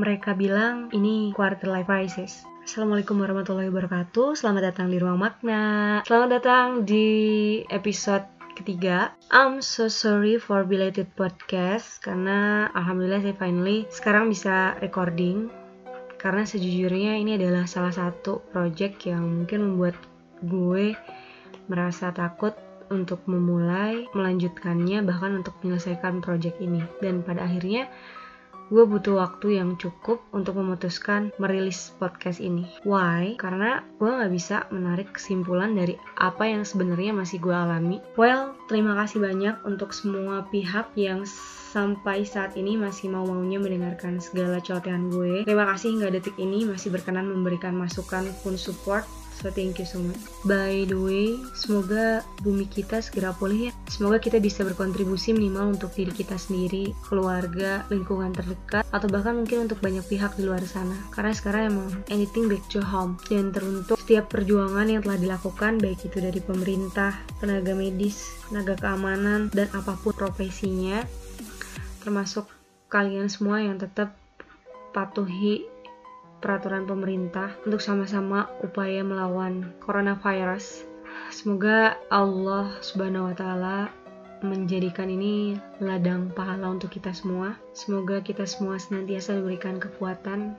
Mereka bilang ini quarter life crisis. Assalamualaikum warahmatullahi wabarakatuh. Selamat datang di Ruang Makna. Selamat datang di episode ketiga. I'm so sorry for belated podcast karena alhamdulillah saya finally sekarang bisa recording. Karena sejujurnya ini adalah salah satu project yang mungkin membuat gue merasa takut untuk memulai, melanjutkannya, bahkan untuk menyelesaikan project ini. Dan pada akhirnya, gue butuh waktu yang cukup untuk memutuskan merilis podcast ini. Why? Karena gue gak bisa menarik kesimpulan dari apa yang sebenarnya masih gue alami. Well, terima kasih banyak untuk semua pihak yang sampai saat ini masih mau-maunya mendengarkan segala celotehan gue. Terima kasih hingga detik ini masih berkenan memberikan masukan pun support So thank you so much. By the way, semoga bumi kita segera pulih ya. Semoga kita bisa berkontribusi minimal untuk diri kita sendiri, keluarga, lingkungan terdekat, atau bahkan mungkin untuk banyak pihak di luar sana. Karena sekarang emang anything back to home. Dan teruntuk setiap perjuangan yang telah dilakukan, baik itu dari pemerintah, tenaga medis, tenaga keamanan, dan apa pun profesinya, termasuk kalian semua yang tetap patuhi peraturan pemerintah untuk sama-sama upaya melawan coronavirus. Semoga Allah Subhanahu wa taala menjadikan ini ladang pahala untuk kita semua. Semoga kita semua senantiasa diberikan kekuatan,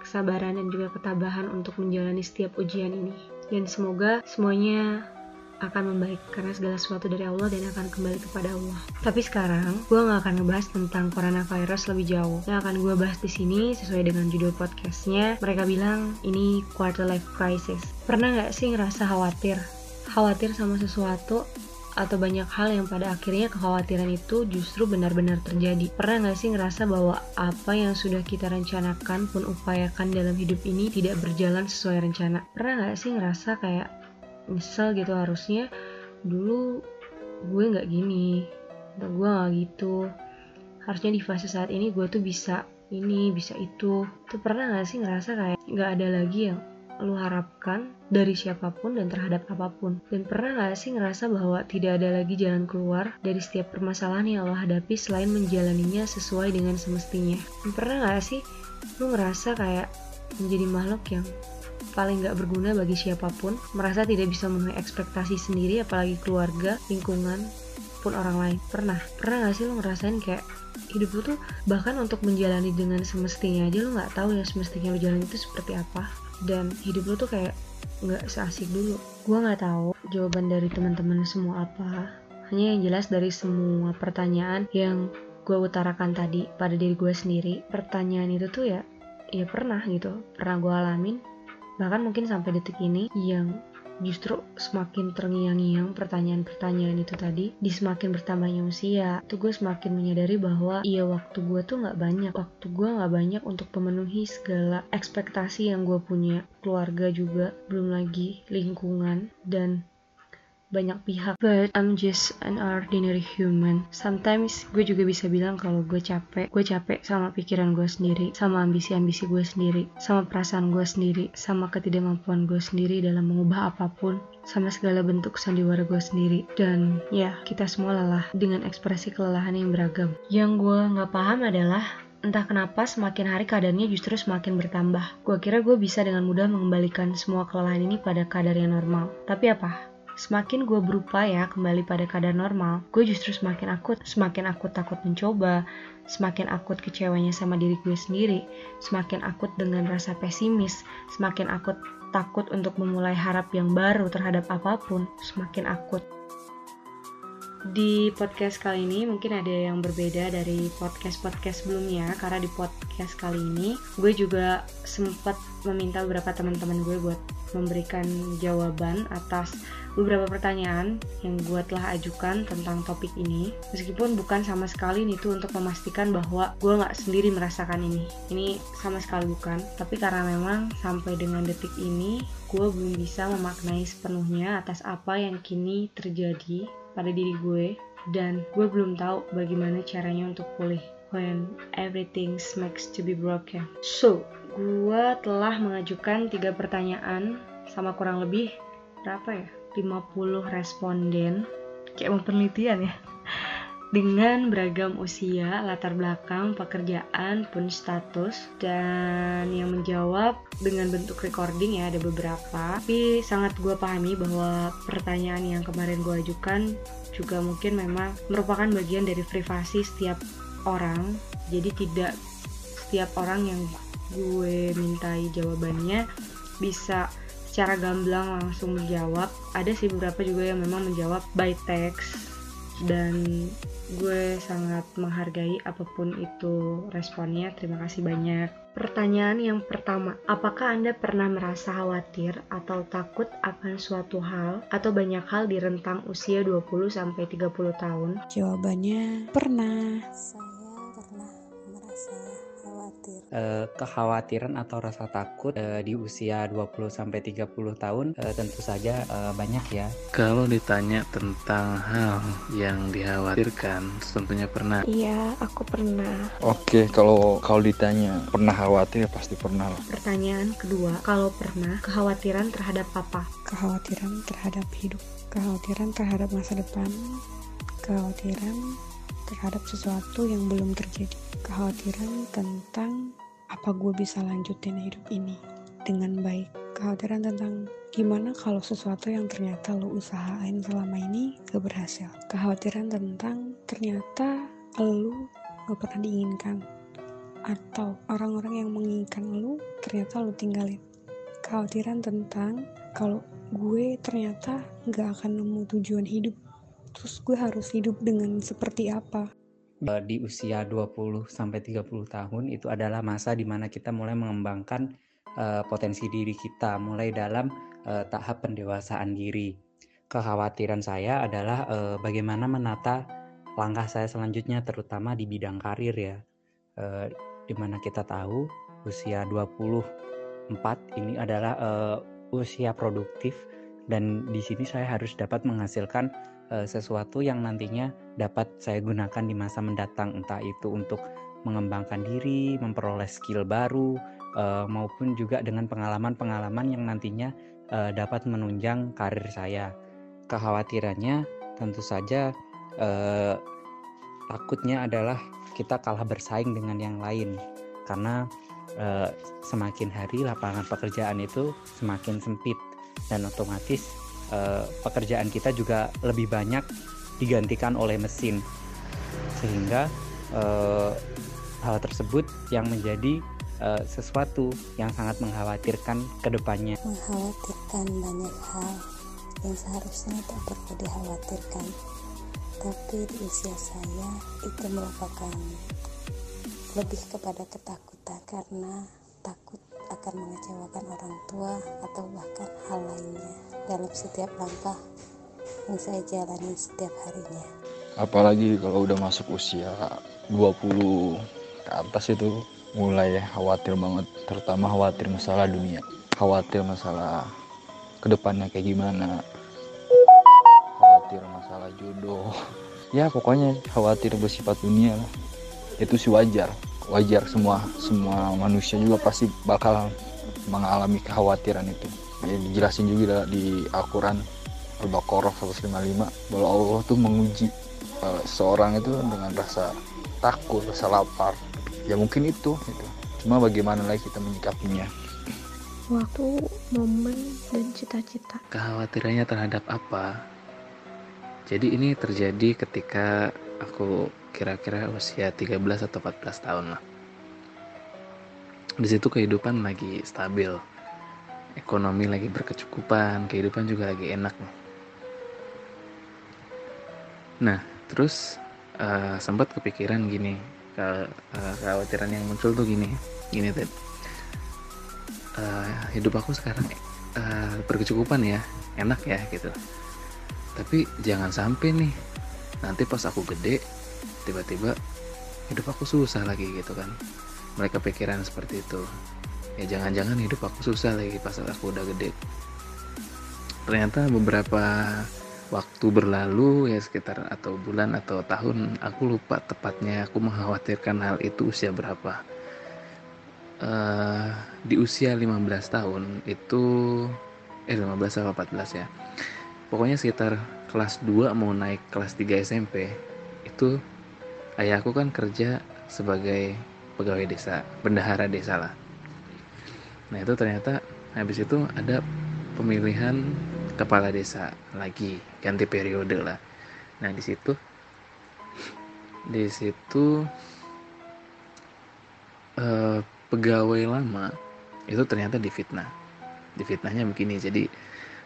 kesabaran dan juga ketabahan untuk menjalani setiap ujian ini. Dan semoga semuanya akan membaik karena segala sesuatu dari Allah dan akan kembali kepada Allah. Tapi sekarang gue nggak akan ngebahas tentang coronavirus lebih jauh. Yang akan gue bahas di sini sesuai dengan judul podcastnya. Mereka bilang ini quarter life crisis. Pernah nggak sih ngerasa khawatir? Khawatir sama sesuatu atau banyak hal yang pada akhirnya kekhawatiran itu justru benar-benar terjadi. Pernah nggak sih ngerasa bahwa apa yang sudah kita rencanakan pun upayakan dalam hidup ini tidak berjalan sesuai rencana? Pernah nggak sih ngerasa kayak nyesel gitu harusnya dulu gue nggak gini atau gue nggak gitu. Harusnya di fase saat ini gue tuh bisa ini bisa itu. Tuh pernah nggak sih ngerasa kayak nggak ada lagi yang lu harapkan dari siapa pun dan terhadap apa pun? Dan pernah nggak sih ngerasa bahwa tidak ada lagi jalan keluar dari setiap permasalahan yang lo hadapi selain menjalaninya sesuai dengan semestinya? Dan pernah nggak sih lu ngerasa kayak menjadi makhluk yang paling gak berguna bagi siapa pun, merasa tidak bisa memenuhi ekspektasi sendiri, apalagi keluarga, lingkungan, pun orang lain. Pernah? Pernah gak sih lo ngerasain kayak hidup lo tuh bahkan untuk menjalani dengan semestinya aja lo gak tahu yang semestinya lo jalani itu seperti apa. Dan hidup lo tuh kayak gak seasik dulu. Gue gak tahu jawaban dari teman-teman semua apa. Hanya yang jelas dari semua pertanyaan yang gue utarakan tadi pada diri gue sendiri. Pertanyaan itu tuh ya, ya pernah gitu. Pernah gue alamin, bahkan mungkin sampai detik ini yang justru semakin terngiang-ngiang pertanyaan-pertanyaan itu tadi di semakin bertambahnya usia tuh gue semakin menyadari bahwa iya waktu gue tuh nggak banyak. Waktu gue nggak banyak untuk memenuhi segala ekspektasi yang gue punya. Keluarga juga belum lagi lingkungan dan banyak pihak but I'm just an ordinary human sometimes gue juga bisa bilang kalau gue capek gue capek sama pikiran gue sendiri sama ambisi-ambisi gue sendiri sama perasaan gue sendiri sama ketidakmampuan gue sendiri dalam mengubah apa pun sama segala bentuk sandiwara gue sendiri dan ya kita semua lelah dengan ekspresi kelelahan yang beragam yang gue nggak paham adalah Entah kenapa semakin hari keadaannya justru semakin bertambah. Gue kira gue bisa dengan mudah mengembalikan semua kelelahan ini pada kadar yang normal. Tapi apa? Semakin gue berupaya kembali pada kadar normal, gue justru semakin akut, semakin akut takut mencoba, semakin akut kecewanya sama diri gue sendiri, semakin akut dengan rasa pesimis, semakin akut takut untuk memulai harap yang baru terhadap apa pun, semakin akut. Di podcast kali ini mungkin ada yang berbeda dari podcast-podcast sebelumnya karena di podcast kali ini gue juga sempat meminta beberapa teman-teman gue buat memberikan jawaban atas beberapa pertanyaan yang gue telah ajukan tentang topik ini meskipun bukan sama sekali itu untuk memastikan bahwa gue nggak sendiri merasakan ini. Ini sama sekali bukan tapi karena memang sampai dengan detik ini gue belum bisa memaknai sepenuhnya atas apa yang kini terjadi pada diri gue dan gue belum tahu bagaimana caranya untuk pulih when everything makes to be broken. So gue telah mengajukan tiga pertanyaan sama kurang lebih berapa ya 50 responden kayak mau penelitian ya dengan beragam usia, latar belakang, pekerjaan, pun status dan yang menjawab dengan bentuk recording ya ada beberapa. Tapi sangat gue pahami bahwa pertanyaan yang kemarin gue ajukan juga mungkin memang merupakan bagian dari privasi setiap orang. Jadi tidak setiap orang yang gue mintai jawabannya bisa secara gamblang langsung menjawab. Ada sih beberapa juga yang memang menjawab by text dan gue sangat menghargai apa pun itu responnya. Terima kasih banyak. Pertanyaan yang pertama, apakah Anda pernah merasa khawatir atau takut akan suatu hal atau banyak hal di rentang usia 20 sampai 30 tahun? Jawabannya pernah. Merasa khawatir. Uh, kekhawatiran atau rasa takut uh, di usia 20 sampai 30 tahun uh, tentu saja banyak ya. Kalau ditanya tentang hal yang dikhawatirkan, tentunya pernah. Iya, aku pernah. Oke, kalau kalau ditanya pernah khawatir ya pasti pernah lah. Pertanyaan kedua, kalau pernah kekhawatiran terhadap apa? Kekhawatiran terhadap hidup, kekhawatiran terhadap masa depan, kekhawatiran terhadap sesuatu yang belum terjadi. Kekhawatiran tentang apa gue bisa lanjutin hidup ini dengan baik. Kekhawatiran tentang gimana kalau sesuatu yang ternyata lo usahain selama ini gak berhasil. Kekhawatiran tentang ternyata lo gak pernah diinginkan. Atau orang-orang yang menginginkan lo ternyata lo tinggalin. Kekhawatiran tentang kalau gue ternyata gak akan nemu tujuan hidup terus gue harus hidup dengan seperti apa di usia 20 sampai 30 tahun itu adalah masa di mana kita mulai mengembangkan uh, potensi diri kita mulai dalam uh, tahap pendewasaan diri. Kekhawatiran saya adalah uh, bagaimana menata langkah saya selanjutnya terutama di bidang karir ya. Uh, di mana kita tahu usia 24 ini adalah uh, usia produktif dan di sini saya harus dapat menghasilkan uh, sesuatu yang nantinya dapat saya gunakan di masa mendatang entah itu untuk mengembangkan diri, memperoleh skill baru uh, maupun juga dengan pengalaman-pengalaman yang nantinya uh, dapat menunjang karir saya. Kekhawatirannya tentu saja uh, takutnya adalah kita kalah bersaing dengan yang lain karena uh, semakin hari lapangan pekerjaan itu semakin sempit dan otomatis uh, pekerjaan kita juga lebih banyak digantikan oleh mesin sehingga uh, hal tersebut yang menjadi uh, sesuatu yang sangat mengkhawatirkan ke depannya. Mengkhawatirkan banyak hal yang seharusnya tak perlu dikhawatirkan. Tapi di usia saya itu merupakan lebih kepada ketakutan karena takut akan mengecewakan orang tua atau bahkan hal lainnya dalam setiap langkah yang saya jalani setiap harinya. Apalagi kalau udah masuk usia 20 ke atas itu mulai khawatir banget, terutama khawatir masalah dunia, khawatir masalah ke depannya kayak gimana, khawatir masalah jodoh, ya pokoknya khawatir bersifat dunia lah. Itu sih wajar, wajar semua semua manusia juga pasti bakal mengalami kekhawatiran itu. Ya, dijelasin juga di Al-Quran Al-Baqarah 155 bahwa Allah tuh menguji uh, seorang itu dengan rasa takut, rasa lapar. Ya mungkin itu gitu. cuma bagaimana lagi kita menyikapinya? Waktu, momen, dan cita-cita. Kekhawatirannya terhadap apa? Jadi ini terjadi ketika aku kira-kira usia 13 atau 14 tahun lah. Di situ kehidupan lagi stabil. Ekonomi lagi berkecukupan kehidupan juga lagi enak nah terus uh, sempat kepikiran gini ke uh, kekhawatiran yang muncul tuh gini gini tuh uh, hidup aku sekarang uh, berkecukupan ya enak ya gitu. Tapi jangan sampai nih nanti pas aku gede tiba-tiba hidup aku susah lagi gitu kan. Mereka pikiran seperti itu. Ya jangan-jangan hidup aku susah lagi pas aku udah gede. Ternyata beberapa waktu berlalu ya sekitar atau bulan atau tahun aku lupa tepatnya aku mengkhawatirkan hal itu usia berapa. Uh, di usia 15 tahun itu eh 15 atau 14 ya pokoknya sekitar kelas 2 mau naik kelas 3 SMP itu ayahku kan kerja sebagai pegawai desa bendahara desa lah. Nah itu ternyata habis itu ada pemilihan kepala desa lagi ganti periode lah. Nah di situ di situ eh, pegawai lama itu ternyata difitnah. Difitnahnya begini jadi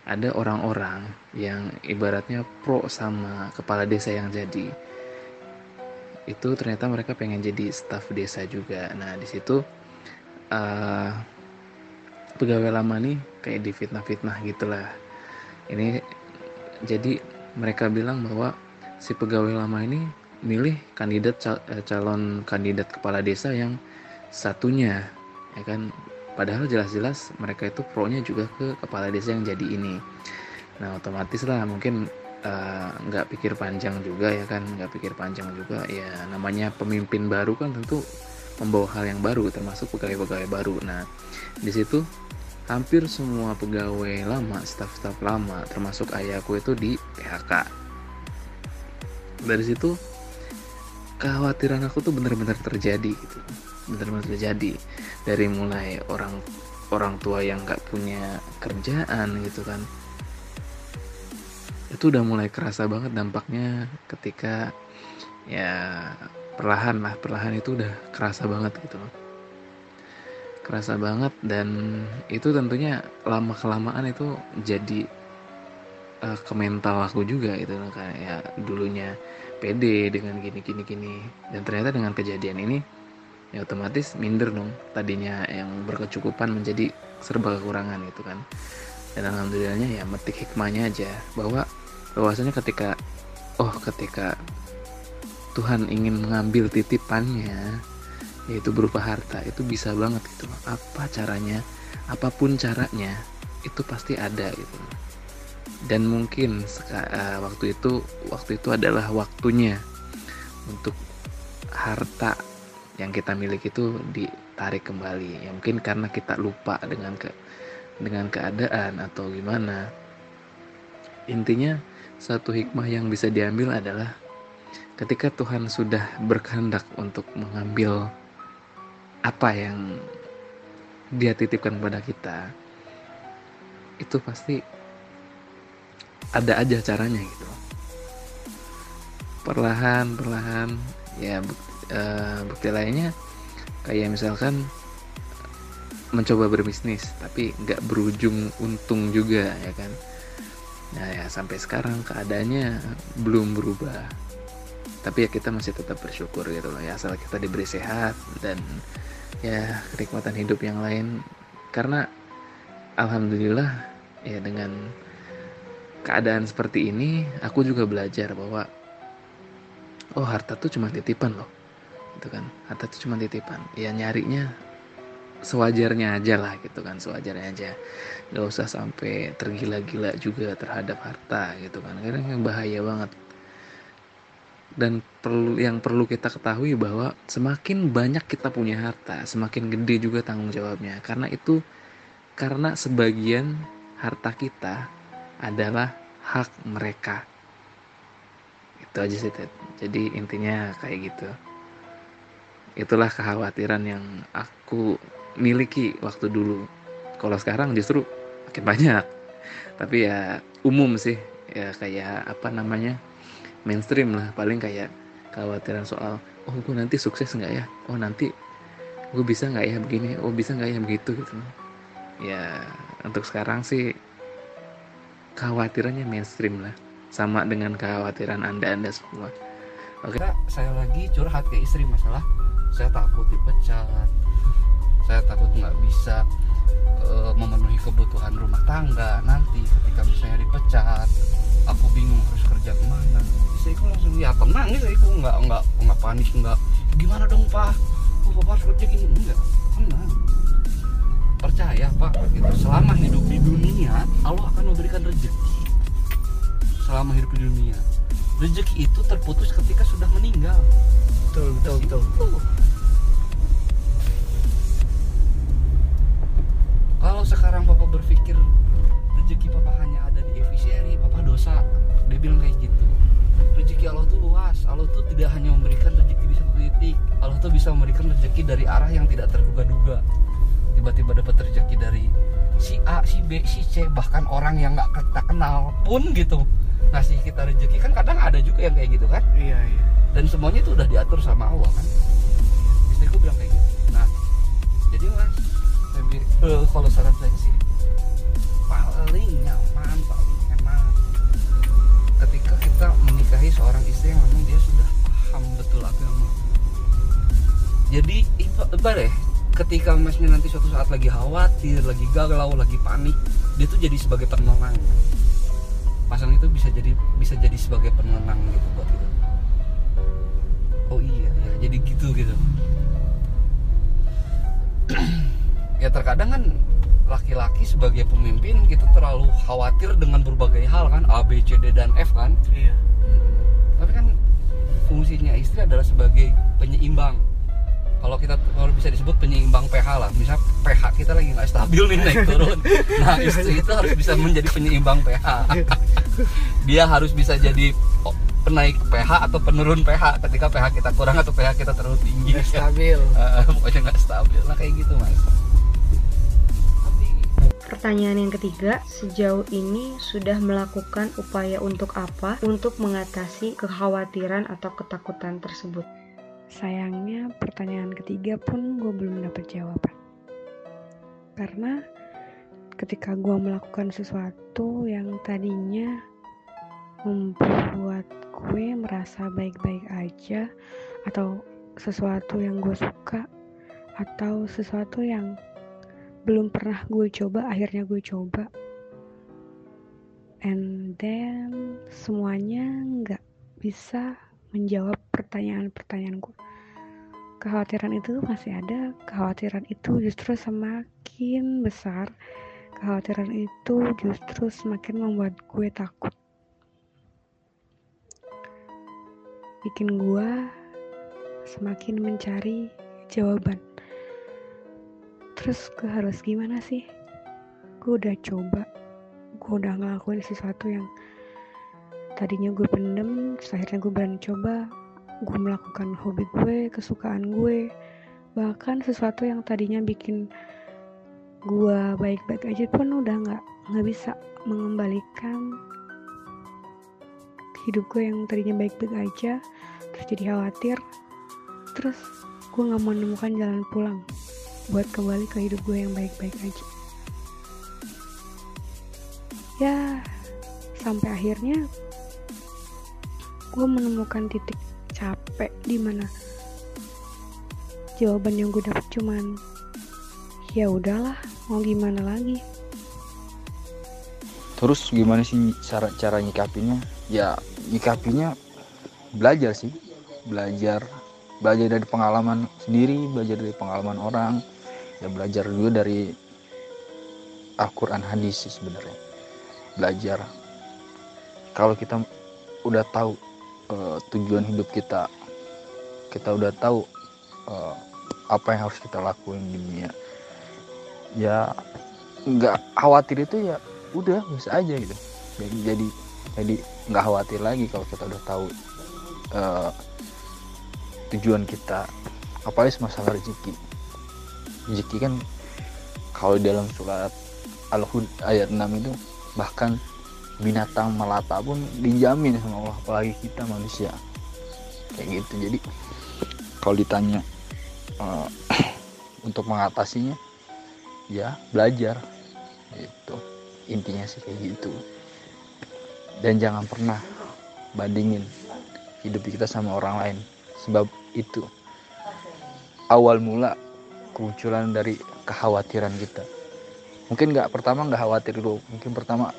ada orang-orang yang ibaratnya pro sama kepala desa yang jadi. Itu ternyata mereka pengen jadi staf desa juga. Nah di situ uh, pegawai lama nih kayak difitnah-fitnah gitulah. Ini jadi mereka bilang bahwa si pegawai lama ini milih kandidat eh, calon kandidat kepala desa yang satunya ya kan padahal jelas-jelas mereka itu pro-nya juga ke kepala desa yang jadi ini. Nah otomatis lah mungkin eh, nggak uh, pikir panjang juga ya kan nggak pikir panjang juga. Ya namanya pemimpin baru kan tentu membawa hal yang baru termasuk pegawai-pegawai baru. Nah di situ hampir semua pegawai lama staf-staf lama termasuk ayahku itu di PHK dari situ kekhawatiran aku tuh benar-benar terjadi gitu benar-benar terjadi. Dari mulai orang orang tua yang nggak punya kerjaan gitu kan. Itu udah mulai kerasa banget dampaknya ketika ya perlahan lah perlahan itu udah kerasa banget gitu loh. Kerasa banget dan itu tentunya lama kelamaan itu jadi uh, ke mental aku juga gitu loh kayak ya dulunya pede dengan gini gini gini. Dan ternyata dengan kejadian ini ya otomatis minder dong tadinya yang berkecukupan menjadi serba kekurangan gitu kan. Dan alhamdulillahnya ya metik hikmahnya aja bahwa bahwasanya ketika oh ketika Tuhan ingin mengambil titipannya yaitu berupa harta itu bisa banget gitu. Apa caranya? Apa pun caranya itu pasti ada gitu. Dan mungkin uh, waktu itu waktu itu adalah waktunya untuk harta yang kita miliki itu ditarik kembali. Ya mungkin karena kita lupa dengan ke dengan keadaan atau gimana. Intinya satu hikmah yang bisa diambil adalah ketika Tuhan sudah berkehendak untuk mengambil apa yang dia titipkan pada kita itu pasti ada aja caranya gitu. Perlahan perlahan ya uh, bukti lainnya kayak misalkan mencoba berbisnis tapi nggak berujung untung juga ya kan? Nah ya sampai sekarang keadaannya belum berubah. Tapi ya kita masih tetap bersyukur gitu loh ya asal kita diberi sehat dan ya kenikmatan hidup yang lain. Karena alhamdulillah ya dengan keadaan seperti ini aku juga belajar bahwa oh harta tuh cuma titipan loh gitu kan. Harta itu cuma titipan. Ya nyarinya sewajarnya aja lah gitu kan sewajarnya aja. Nggak usah sampai tergila-gila juga terhadap harta gitu kan. Karena yang bahaya banget. Dan perlu yang perlu kita ketahui bahwa semakin banyak kita punya harta semakin gede juga tanggung jawabnya. Karena itu karena sebagian harta kita adalah hak mereka. Itu aja sih Ted. jadi intinya kayak gitu itulah kekhawatiran yang aku miliki waktu dulu. Kalau sekarang justru makin banyak. Tapi ya umum sih. Ya kayak apa namanya? Mainstream lah. Paling kayak kekhawatiran soal oh gue nanti sukses nggak ya? Oh nanti gue bisa nggak ya begini? Oh bisa nggak ya begitu? Gitu. Ya untuk sekarang sih kekhawatirannya mainstream lah. Sama dengan kekhawatiran anda anda semua. Oke. Saya lagi curhat ke istri masalah saya takut dipecat. Saya takut nggak bisa e, memenuhi kebutuhan rumah tangga nanti ketika misalnya dipecat. Aku bingung harus kerja ke mana. Istriku langsung ya tenang nih istriku nggak nggak nggak panik nggak gimana dong pak? Oh, bapak harus kerja gini? Enggak tenang. Percaya pak gitu. Selama hidup di dunia Allah akan memberikan rezeki. Selama hidup di dunia. Rezeki itu terputus ketika sudah meninggal. Betul betul betul, betul. Sekarang papa berpikir rezeki papa hanya ada di efisieri papa dosa. Dia bilang kayak gitu. Rezeki Allah tuh luas. Allah tuh tidak hanya memberikan rezeki di satu titik. Allah tuh bisa memberikan rezeki dari arah yang tidak terduga-duga. Tiba-tiba dapat rezeki dari si A, si B, si C bahkan orang yang nggak kita kenal pun gitu. Ngasih kita rezeki. Kan kadang ada juga yang kayak gitu kan? Iya iya. Dan semuanya itu udah diatur sama Allah kan? Istriku bilang kayak gitu. Nah jadi mas eh, kalau saran jadi iba- ibarat ya ketika masnya nanti suatu saat lagi khawatir lagi galau lagi panik dia tuh jadi sebagai penenang pasangan itu bisa jadi bisa jadi sebagai penenang gitu buat kita. Oh iya ya jadi gitu gitu. Ya terkadang kan laki-laki sebagai pemimpin kita terlalu khawatir dengan berbagai hal kan A B C D dan F kan. Iya. Tapi kan fungsinya istri adalah sebagai penyeimbang kalau kita kalau bisa disebut penyeimbang pH lah. Misal pH kita lagi nggak stabil nih naik turun. Nah istri itu harus bisa menjadi penyeimbang pH dia harus bisa jadi oh, penaik pH atau penurun pH ketika pH kita kurang atau pH kita terlalu tinggi. Nggak stabil. Eh, pokoknya nggak stabil. Nah kayak gitu mas. Pertanyaan yang ketiga, sejauh ini sudah melakukan upaya untuk apa? Untuk mengatasi kekhawatiran atau ketakutan tersebut? Sayangnya pertanyaan ketiga pun gue belum dapat jawaban. Karena ketika gue melakukan sesuatu yang tadinya membuat gue merasa baik-baik aja atau sesuatu yang gue suka atau sesuatu yang belum pernah gue coba akhirnya gue coba and then semuanya nggak bisa menjawab pertanyaan-pertanyaan gue kekhawatiran itu masih ada. Kekhawatiran itu justru semakin besar. Kekhawatiran itu justru semakin membuat gue takut. Bikin gue semakin mencari jawaban. Terus gue harus gimana sih? Gue udah coba. Gue udah ngelakuin sesuatu yang tadinya gue pendem terus akhirnya gue berani coba. Gue melakukan hobi gue kesukaan gue. Bahkan sesuatu yang tadinya bikin gue baik-baik aja pun udah nggak nggak bisa mengembalikan hidup gue yang tadinya baik-baik aja terus jadi khawatir. Terus gue nggak menemukan jalan pulang buat kembali ke hidup gue yang baik-baik aja. Ya sampai akhirnya gue menemukan titik capek di mana jawaban yang gue dapet cuman ya udahlah mau gimana lagi? Terus gimana sih cara cara nyikapinya? Ya nyikapinya belajar sih. Belajar belajar dari pengalaman sendiri belajar dari pengalaman orang. Ya belajar juga dari Al-Quran hadis sebenarnya. Belajar. Kalau kita udah tahu eh, tujuan hidup kita. Kita udah tahu eh, apa yang harus kita lakuin di dunia. Ya nggak khawatir itu ya udah bisa aja gitu. Jadi jadi jadi nggak khawatir lagi kalau kita udah tahu eh, tujuan kita. Apalagi masalah rezeki. Rezeki kan kalau dalam surat Al-Hud ayat 6 itu bahkan binatang melata pun dijamin sama Allah apalagi kita manusia. Kayak gitu. Jadi kalau ditanya eh, untuk mengatasinya ya belajar. Itu intinya sih kayak gitu. Dan jangan pernah bandingin hidup kita sama orang lain. Sebab itu awal mula kemunculan dari kekhawatiran kita. Mungkin nggak pertama nggak khawatir dulu. Mungkin pertama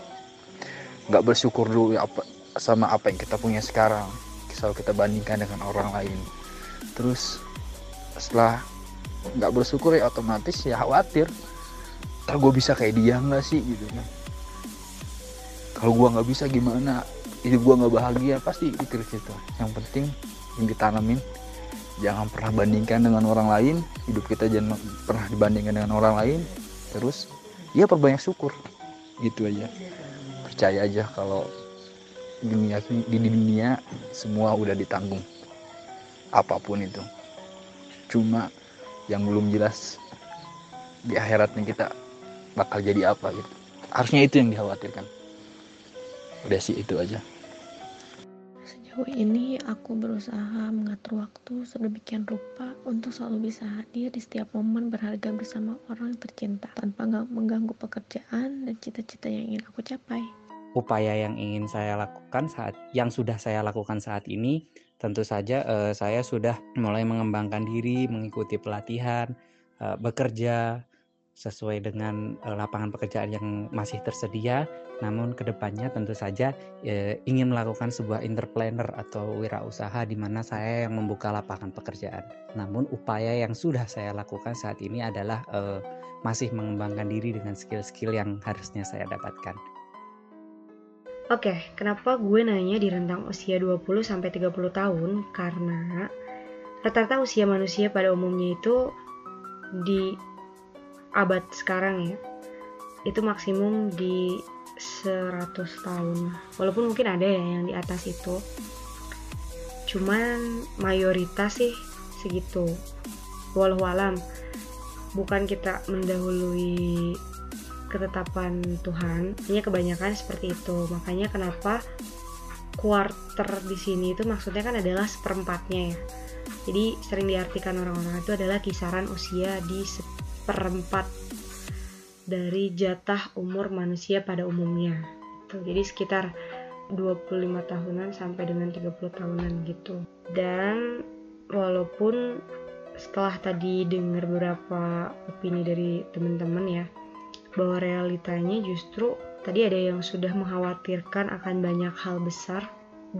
nggak bersyukur dulu apa sama apa yang kita punya sekarang. Selalu kita bandingkan dengan orang lain. Terus setelah nggak bersyukur ya otomatis ya khawatir. Kalau gue bisa kayak dia nggak sih gitu kan? Kalau gue nggak bisa gimana? Hidup gue nggak bahagia pasti pikir gitu. Yang penting yang ditanamin jangan pernah bandingkan dengan orang lain. Hidup kita jangan pernah dibandingkan dengan orang lain. Terus ya perbanyak syukur. Gitu aja percaya aja kalau dunia di dunia semua udah ditanggung. Apa pun itu. Cuma yang belum jelas di akhiratnya kita bakal jadi apa gitu. Harusnya itu yang dikhawatirkan. Udah sih itu aja. Sejauh ini aku berusaha mengatur waktu sedemikian rupa untuk selalu bisa hadir di setiap momen berharga bersama orang tercinta tanpa mengganggu pekerjaan dan cita-cita yang ingin aku capai. Upaya yang ingin saya lakukan saat yang sudah saya lakukan saat ini tentu saja eh, saya sudah mulai mengembangkan diri, mengikuti pelatihan, eh, bekerja sesuai dengan eh, lapangan pekerjaan yang masih tersedia namun ke depannya tentu saja e, ingin melakukan sebuah entrepreneur atau wirausaha di mana saya yang membuka lapangan pekerjaan. Namun upaya yang sudah saya lakukan saat ini adalah e, masih mengembangkan diri dengan skill-skill yang harusnya saya dapatkan. Oke, kenapa gue nanya di rentang usia 20 sampai 30 tahun? Karena rata-rata usia manusia pada umumnya itu di abad sekarang ya. Itu maksimum di 100 tahun walaupun mungkin ada ya yang di atas itu cuman mayoritas sih segitu walau alam bukan kita mendahului ketetapan Tuhan hanya kebanyakan seperti itu. Makanya kenapa quarter di sini itu maksudnya kan adalah seperempatnya ya. Jadi sering diartikan orang-orang itu adalah kisaran usia di seperempat dari jatah umur manusia pada umumnya. Gitu. jadi sekitar 25 tahunan sampai dengan 30 tahunan gitu. Dan walaupun setelah tadi dengar beberapa opini dari teman-teman ya bahwa realitanya justru tadi ada yang sudah mengkhawatirkan akan banyak hal besar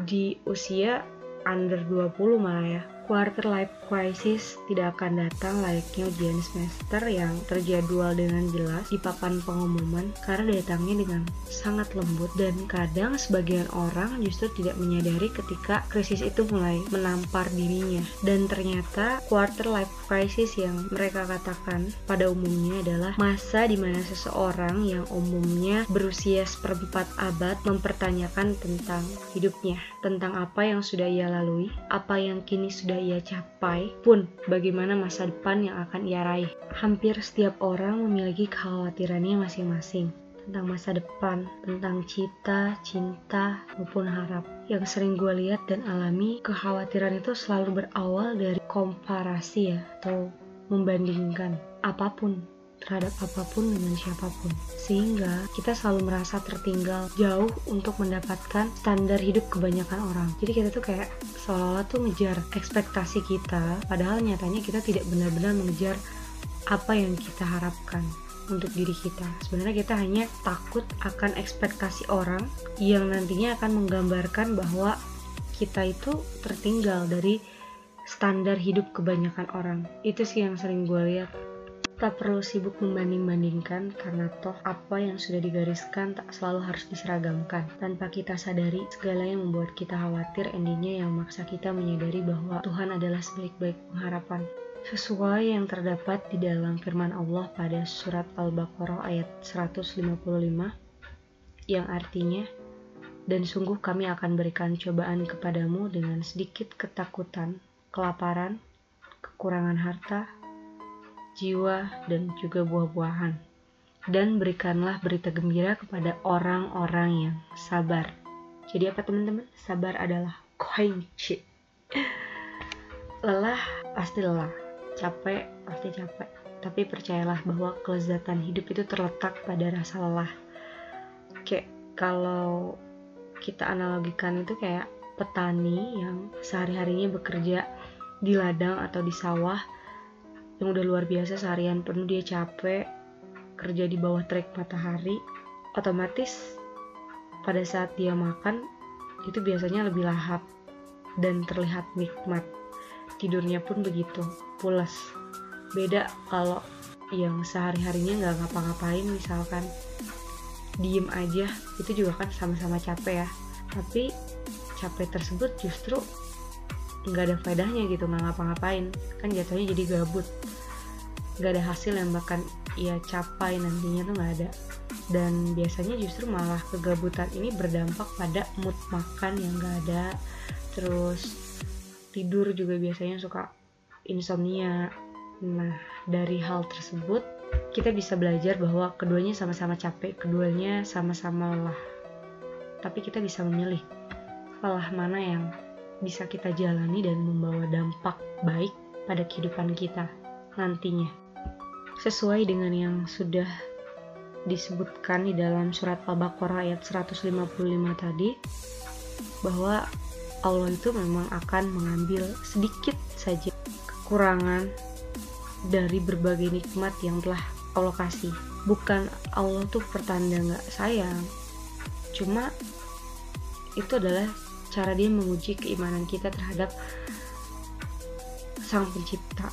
di usia under 20 malah ya quarter life crisis tidak akan datang layaknya ujian semester yang terjadwal dengan jelas di papan pengumuman karena datangnya dengan sangat lembut dan kadang sebagian orang justru tidak menyadari ketika krisis itu mulai menampar dirinya. Dan ternyata quarter life crisis yang mereka katakan pada umumnya adalah masa di mana seseorang yang umumnya berusia seperempat abad mempertanyakan tentang hidupnya tentang apa yang sudah ia lalui apa yang kini sudah sudah ia capai pun bagaimana masa depan yang akan ia raih. Hampir setiap orang memiliki kekhawatirannya masing-masing tentang masa depan, tentang cita, cinta, maupun harap. Yang sering gue lihat dan alami, kekhawatiran itu selalu berawal dari komparasi ya, atau membandingkan apa pun terhadap apa pun dengan siapa pun sehingga kita selalu merasa tertinggal jauh untuk mendapatkan standar hidup kebanyakan orang jadi kita tuh kayak seolah-olah tuh ngejar ekspektasi kita padahal nyatanya kita tidak benar-benar mengejar apa yang kita harapkan untuk diri kita. Sebenarnya kita hanya takut akan ekspektasi orang yang nantinya akan menggambarkan bahwa kita itu tertinggal dari standar hidup kebanyakan orang. Itu sih yang sering gue lihat. Tak perlu sibuk membanding-bandingkan karena toh apa yang sudah digariskan tak selalu harus diseragamkan. Tanpa kita sadari, segala yang membuat kita khawatir endingnya yang memaksa kita menyadari bahwa Tuhan adalah sebaik-baik pengharapan. Sesuai yang terdapat di dalam firman Allah pada surat Al-Baqarah ayat 155 yang artinya dan sungguh kami akan berikan cobaan kepadamu dengan sedikit ketakutan, kelaparan, kekurangan harta, jiwa, dan juga buah-buahan. Dan berikanlah berita gembira kepada orang-orang yang sabar. Jadi apa teman-teman? Sabar adalah kunci. Lelah pasti lelah, capek pasti capek. Tapi percayalah bahwa kelezatan hidup itu terletak pada rasa lelah. Kayak kalau kita analogikan itu kayak petani yang sehari-harinya bekerja di ladang atau di sawah yang udah luar biasa seharian penuh dia capek kerja di bawah terik matahari otomatis pada saat dia makan itu biasanya lebih lahap dan terlihat nikmat. Tidurnya pun begitu pulas. Beda kalau yang sehari-harinya nggak ngapa-ngapain misalkan. Diem aja itu juga kan sama-sama capek ya. Tapi capek tersebut justru nggak ada faedahnya gitu nggak ngapa-ngapain. Kan jatuhnya jadi gabut. Nggak ada hasil yang bahkan ia capai nantinya tuh nggak ada. Dan biasanya justru malah kegabutan ini berdampak pada mood makan yang gak ada. Terus tidur juga biasanya suka insomnia. Nah dari hal tersebut kita bisa belajar bahwa keduanya sama-sama capek keduanya sama-sama lelah. Tapi kita bisa memilih lelah mana yang bisa kita jalani dan membawa dampak baik pada kehidupan kita nantinya sesuai dengan yang sudah disebutkan di dalam surat Al-Baqarah ayat 155 tadi bahwa Allah itu memang akan mengambil sedikit saja kekurangan dari berbagai nikmat yang telah Allah kasih. Bukan Allah tuh pertanda nggak sayang, cuma itu adalah cara dia menguji keimanan kita terhadap sang pencipta.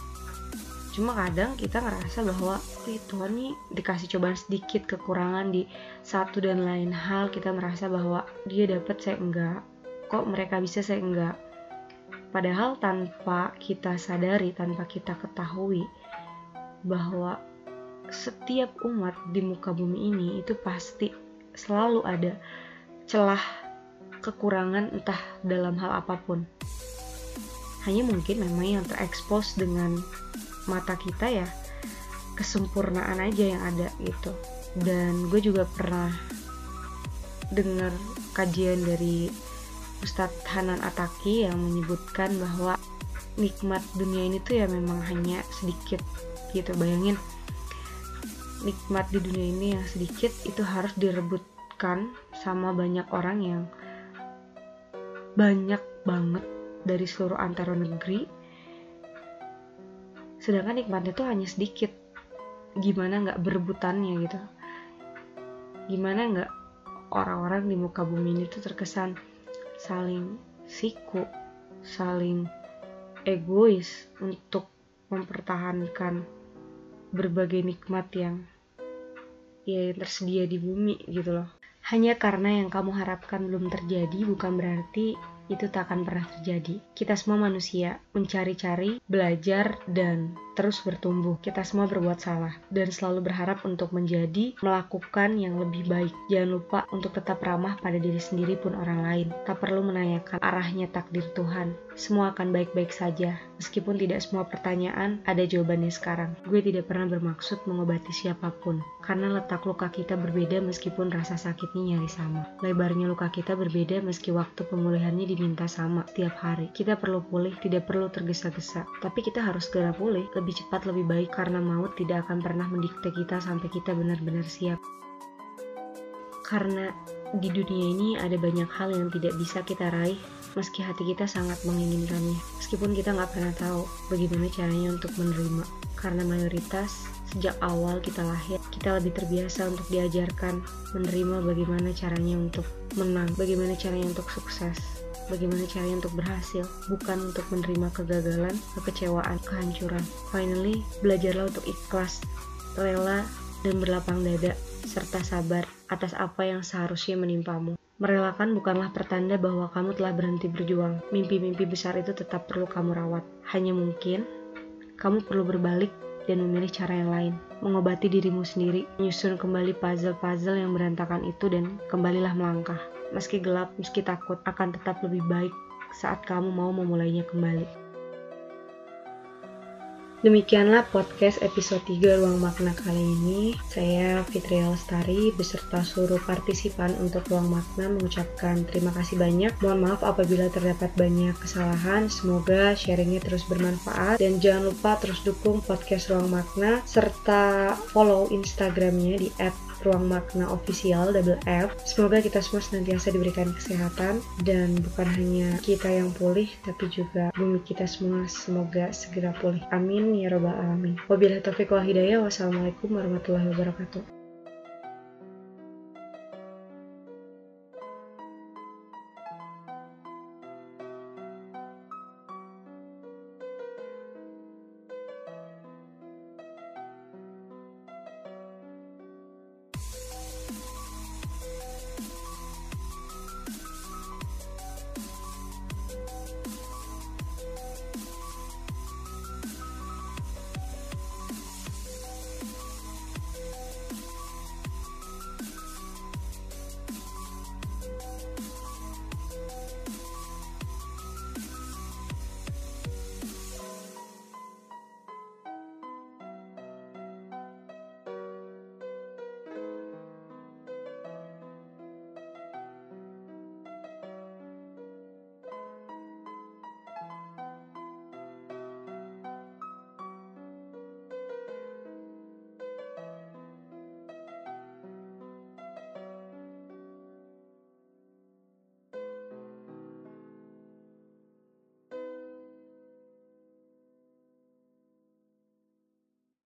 Cuma kadang kita ngerasa bahwa Ih, Tuhan nih dikasih cobaan sedikit kekurangan di satu dan lain hal. Kita merasa bahwa dia dapat saya enggak. Kok mereka bisa saya enggak? Padahal tanpa kita sadari tanpa kita ketahui bahwa setiap umat di muka bumi ini itu pasti selalu ada celah kekurangan entah dalam hal apa pun. Hanya mungkin memang yang terekspos dengan mata kita ya kesempurnaan aja yang ada gitu. Dan gue juga pernah dengar kajian dari Ustadz Hanan Ataki yang menyebutkan bahwa nikmat dunia ini tuh ya memang hanya sedikit gitu. Bayangin nikmat di dunia ini yang sedikit itu harus direbutkan sama banyak orang yang banyak banget dari seluruh antara negeri. Sedangkan nikmatnya tuh hanya sedikit. Gimana nggak berebutannya gitu? Gimana nggak orang-orang di muka bumi ini tuh terkesan saling siku saling egois untuk mempertahankan berbagai nikmat yang ya yang tersedia di bumi gitu loh hanya karena yang kamu harapkan belum terjadi bukan berarti itu tak akan pernah terjadi. Kita semua manusia, mencari-cari, belajar, dan terus bertumbuh. Kita semua berbuat salah dan selalu berharap untuk menjadi, melakukan yang lebih baik. Jangan lupa untuk tetap ramah pada diri sendiri pun orang lain. Tak perlu menanyakan arahnya takdir Tuhan. Semua akan baik-baik saja, meskipun tidak semua pertanyaan ada jawabannya sekarang. Gue tidak pernah bermaksud mengobati siapa pun, karena letak luka kita berbeda meskipun rasa sakitnya nyaris sama. Lebarnya luka kita berbeda meski waktu pemulihannya diminta sama setiap hari. Kita perlu pulih, tidak perlu tergesa-gesa. Tapi kita harus segera pulih, lebih cepat lebih baik karena maut tidak akan pernah mendikte kita sampai kita benar-benar siap. Karena di dunia ini ada banyak hal yang tidak bisa kita raih meski hati kita sangat menginginkannya. Meskipun kita nggak pernah tahu bagaimana caranya untuk menerima. Karena mayoritas sejak awal kita lahir, kita lebih terbiasa untuk diajarkan menerima bagaimana caranya untuk menang, bagaimana caranya untuk sukses, bagaimana caranya untuk berhasil, bukan untuk menerima kegagalan, kekecewaan, kehancuran. Finally, belajarlah untuk ikhlas, rela, dan berlapang dada, serta sabar atas apa yang seharusnya menimpamu. Merelakan bukanlah pertanda bahwa kamu telah berhenti berjuang. Mimpi-mimpi besar itu tetap perlu kamu rawat. Hanya mungkin kamu perlu berbalik dan memilih cara yang lain. Mengobati dirimu sendiri, menyusun kembali puzzle-puzzle yang berantakan itu dan kembalilah melangkah. Meski gelap, meski takut, akan tetap lebih baik saat kamu mau memulainya kembali. Demikianlah podcast episode 3 Ruang Makna kali ini. Saya Fitri Lestari beserta seluruh partisipan untuk Ruang Makna mengucapkan terima kasih banyak. Mohon maaf apabila terdapat banyak kesalahan. Semoga sharingnya terus bermanfaat. Dan jangan lupa terus dukung podcast Ruang Makna serta follow Instagramnya di ruang makna official double F. Semoga kita semua senantiasa diberikan kesehatan dan bukan hanya kita yang pulih tapi juga bumi kita semua semoga segera pulih. Amin ya robbal alamin. Wabillahi taufiq wal hidayah. Wassalamualaikum warahmatullahi wabarakatuh.